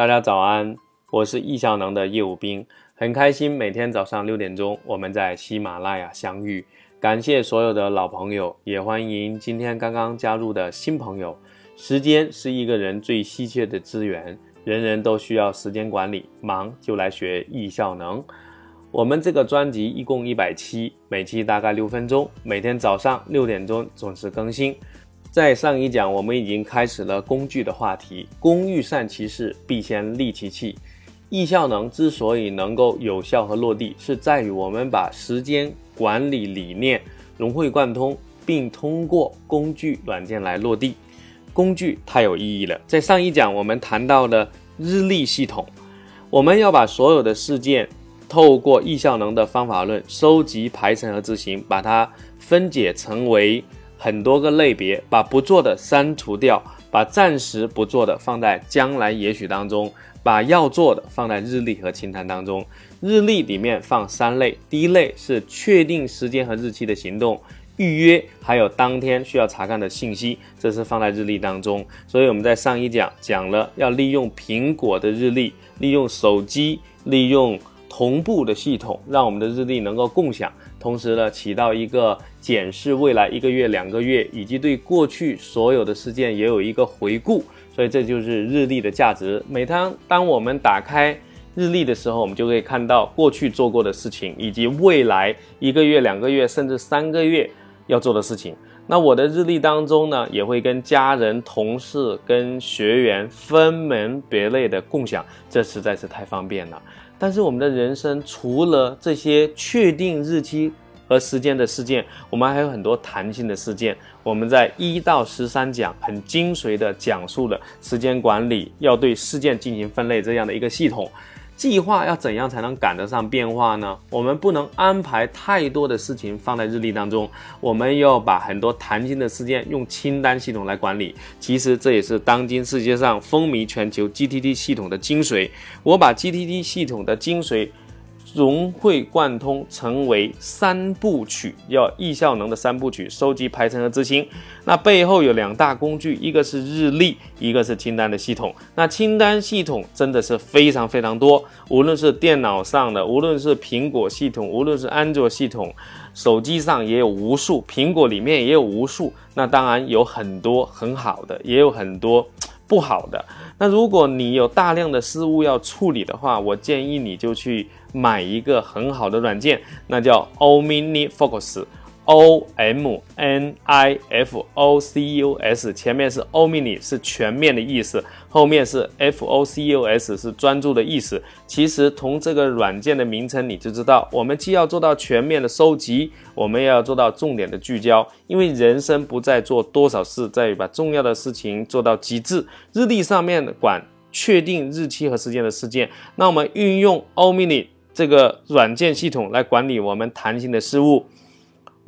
大家早安，我是易效能的业务兵，很开心每天早上六点钟我们在喜马拉雅相遇。感谢所有的老朋友，也欢迎今天刚刚加入的新朋友。时间是一个人最稀缺的资源，人人都需要时间管理，忙就来学易效能。我们这个专辑一共一百期，每期大概六分钟，每天早上六点钟准时更新。在上一讲，我们已经开始了工具的话题。工欲善其事，必先利其器。易效能之所以能够有效和落地，是在于我们把时间管理理念融会贯通，并通过工具软件来落地。工具太有意义了。在上一讲，我们谈到了日历系统，我们要把所有的事件透过易效能的方法论收集、排程和执行，把它分解成为。很多个类别，把不做的删除掉，把暂时不做的放在将来也许当中，把要做的放在日历和清单当中。日历里面放三类，第一类是确定时间和日期的行动、预约，还有当天需要查看的信息，这是放在日历当中。所以我们在上一讲讲了，要利用苹果的日历，利用手机，利用同步的系统，让我们的日历能够共享。同时呢，起到一个检视未来一个月、两个月，以及对过去所有的事件也有一个回顾，所以这就是日历的价值。每当当我们打开日历的时候，我们就可以看到过去做过的事情，以及未来一个月、两个月，甚至三个月要做的事情。那我的日历当中呢，也会跟家人、同事、跟学员分门别类的共享，这实在是太方便了。但是我们的人生除了这些确定日期和时间的事件，我们还有很多弹性的事件。我们在一到十三讲很精髓的讲述了时间管理要对事件进行分类这样的一个系统。计划要怎样才能赶得上变化呢？我们不能安排太多的事情放在日历当中，我们要把很多弹性的事件用清单系统来管理。其实这也是当今世界上风靡全球 GTD 系统的精髓。我把 GTD 系统的精髓。融会贯通，成为三部曲，要易效能的三部曲：收集、排程和执行。那背后有两大工具，一个是日历，一个是清单的系统。那清单系统真的是非常非常多，无论是电脑上的，无论是苹果系统，无论是安卓系统，手机上也有无数，苹果里面也有无数。那当然有很多很好的，也有很多不好的。那如果你有大量的事物要处理的话，我建议你就去。买一个很好的软件，那叫 OmniFocus O M N I F O C U S，前面是 Omni 是全面的意思，后面是 F O C U S 是专注的意思。其实从这个软件的名称你就知道，我们既要做到全面的收集，我们也要做到重点的聚焦。因为人生不在做多少事，在于把重要的事情做到极致。日历上面管确定日期和时间的事件，那我们运用 Omni。这个软件系统来管理我们弹性的事物，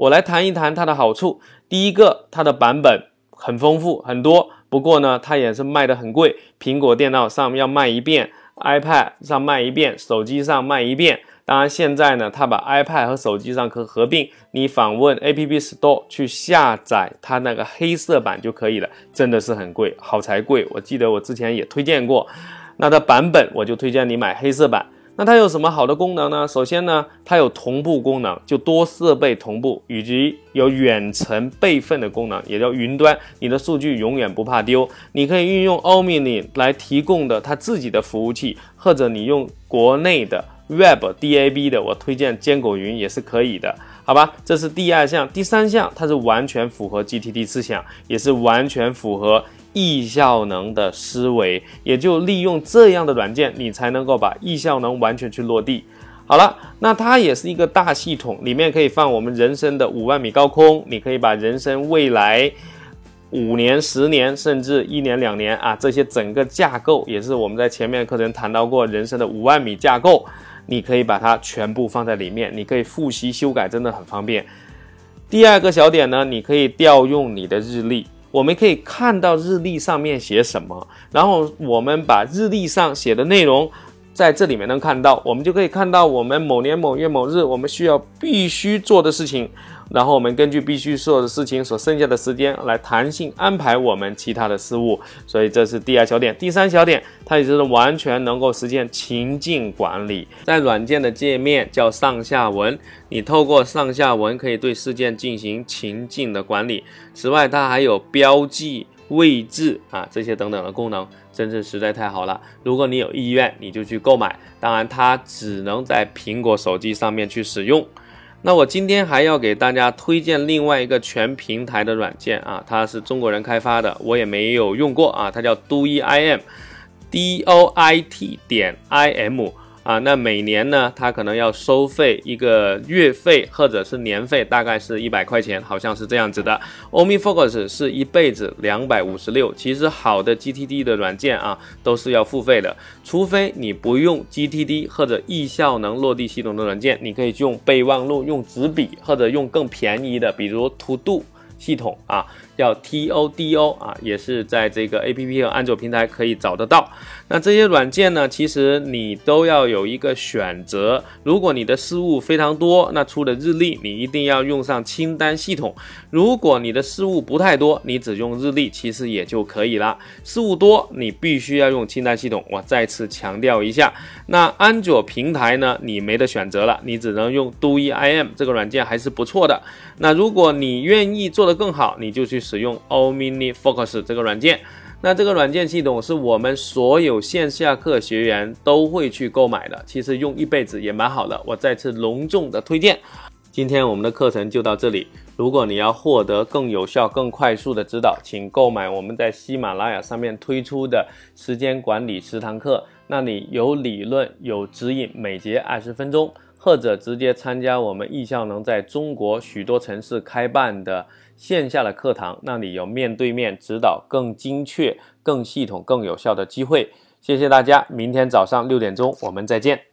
我来谈一谈它的好处。第一个，它的版本很丰富很多，不过呢，它也是卖的很贵。苹果电脑上要卖一遍，iPad 上卖一遍，手机上卖一遍。当然，现在呢，它把 iPad 和手机上可合并，你访问 App Store 去下载它那个黑色版就可以了。真的是很贵，好才贵。我记得我之前也推荐过，那它版本我就推荐你买黑色版。那它有什么好的功能呢？首先呢，它有同步功能，就多设备同步，以及有远程备份的功能，也叫云端，你的数据永远不怕丢。你可以运用 Omni 来提供的它自己的服务器，或者你用国内的 Web DAB 的，我推荐坚果云也是可以的，好吧？这是第二项，第三项，它是完全符合 GTD 思想，也是完全符合。易效能的思维，也就利用这样的软件，你才能够把易效能完全去落地。好了，那它也是一个大系统，里面可以放我们人生的五万米高空，你可以把人生未来五年、十年，甚至一年、两年啊，这些整个架构，也是我们在前面课程谈到过人生的五万米架构，你可以把它全部放在里面，你可以复习修改，真的很方便。第二个小点呢，你可以调用你的日历。我们可以看到日历上面写什么，然后我们把日历上写的内容在这里面能看到，我们就可以看到我们某年某月某日我们需要必须做的事情。然后我们根据必须做的事情所剩下的时间来弹性安排我们其他的事物，所以这是第二小点。第三小点，它也就是完全能够实现情境管理。在软件的界面叫上下文，你透过上下文可以对事件进行情境的管理。此外，它还有标记位置啊这些等等的功能，真是实在太好了。如果你有意愿，你就去购买。当然，它只能在苹果手机上面去使用。那我今天还要给大家推荐另外一个全平台的软件啊，它是中国人开发的，我也没有用过啊，它叫 Doit.m，D O I T 点 I M。啊，那每年呢，它可能要收费一个月费或者是年费，大概是一百块钱，好像是这样子的。OmniFocus 是一辈子两百五十六。其实好的 GTD 的软件啊，都是要付费的，除非你不用 GTD 或者易效能落地系统的软件，你可以用备忘录、用纸笔或者用更便宜的，比如 To Do 系统啊。叫 Todo 啊，也是在这个 APP 和安卓平台可以找得到。那这些软件呢，其实你都要有一个选择。如果你的事物非常多，那出的日历，你一定要用上清单系统。如果你的事物不太多，你只用日历其实也就可以了。事物多，你必须要用清单系统。我再次强调一下，那安卓平台呢，你没得选择了，你只能用 DoEIM 这个软件还是不错的。那如果你愿意做得更好，你就去。使用 OmniFocus 这个软件，那这个软件系统是我们所有线下课学员都会去购买的，其实用一辈子也蛮好的。我再次隆重的推荐。今天我们的课程就到这里。如果你要获得更有效、更快速的指导，请购买我们在喜马拉雅上面推出的时间管理十堂课，那里有理论、有指引，每节二十分钟。或者直接参加我们易效能在中国许多城市开办的线下的课堂，那里有面对面指导，更精确、更系统、更有效的机会。谢谢大家，明天早上六点钟我们再见。